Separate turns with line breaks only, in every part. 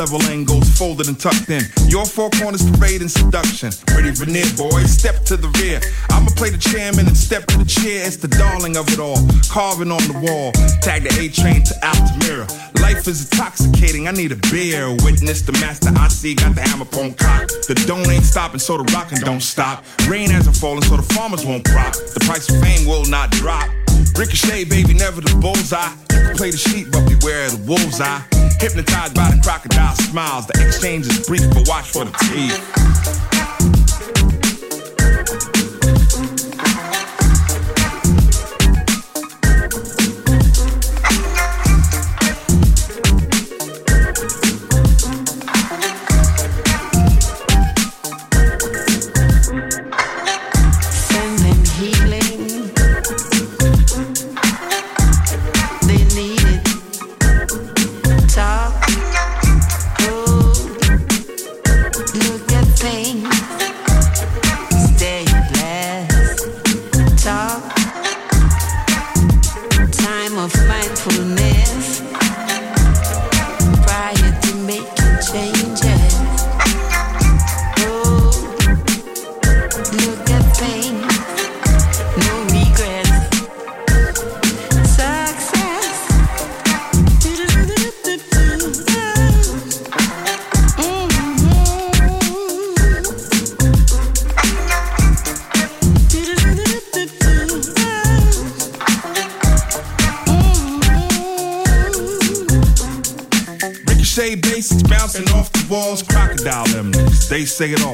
Level angles folded and tucked in. Your four corners parade and seduction. Pretty veneer, boys, step to the rear. I'ma play the chairman and step to the chair. It's the darling of it all. Carving on the wall. Tag the A train to Altamira. Life is intoxicating. I need a beer. Witness the master I see. Got the hammer on cock. The don't ain't stopping, so the rockin' don't stop. Rain hasn't fallen, so the farmers won't crop. The price of fame will not drop. Ricochet, baby, never the bullseye. You can play the sheep, but beware of the wolves eye. Hypnotized by the crocodile smiles. The exchange is brief, but watch for the teeth. Say it all.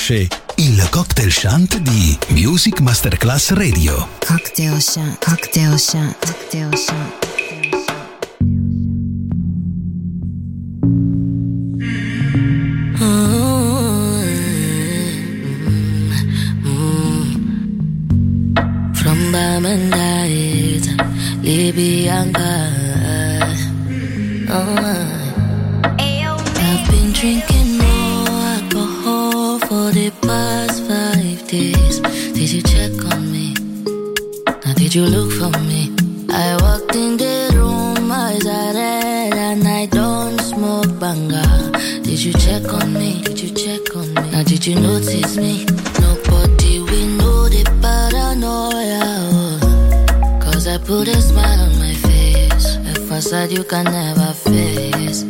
Nasce il cocktail shant di Music Masterclass Radio.
Cocktail Shant, Cocktail Shant, Cocktail Shant.
From Bamandait, Libyan Oh, I've been drinking for the past five days. Did you check on me? Now did you look for me? I walked in the room, eyes are red, and I don't smoke banga. Did you check on me? Did you check on me? Now did you notice me? Nobody we know the paranoia. Cause I put a smile on my face. A facade you can never face.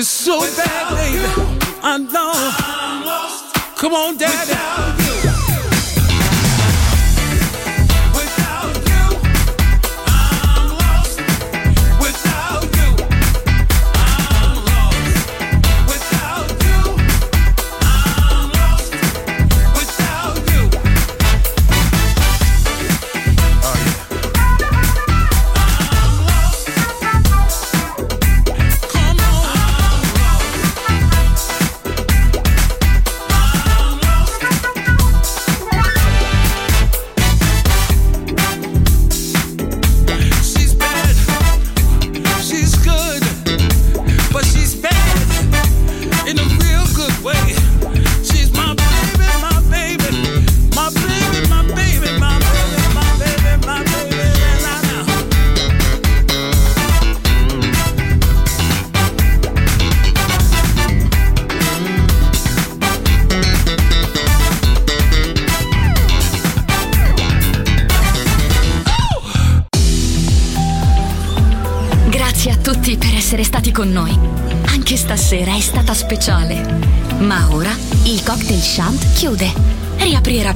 It's so Without baby. you, I'm. I'm lost. Come on, daddy.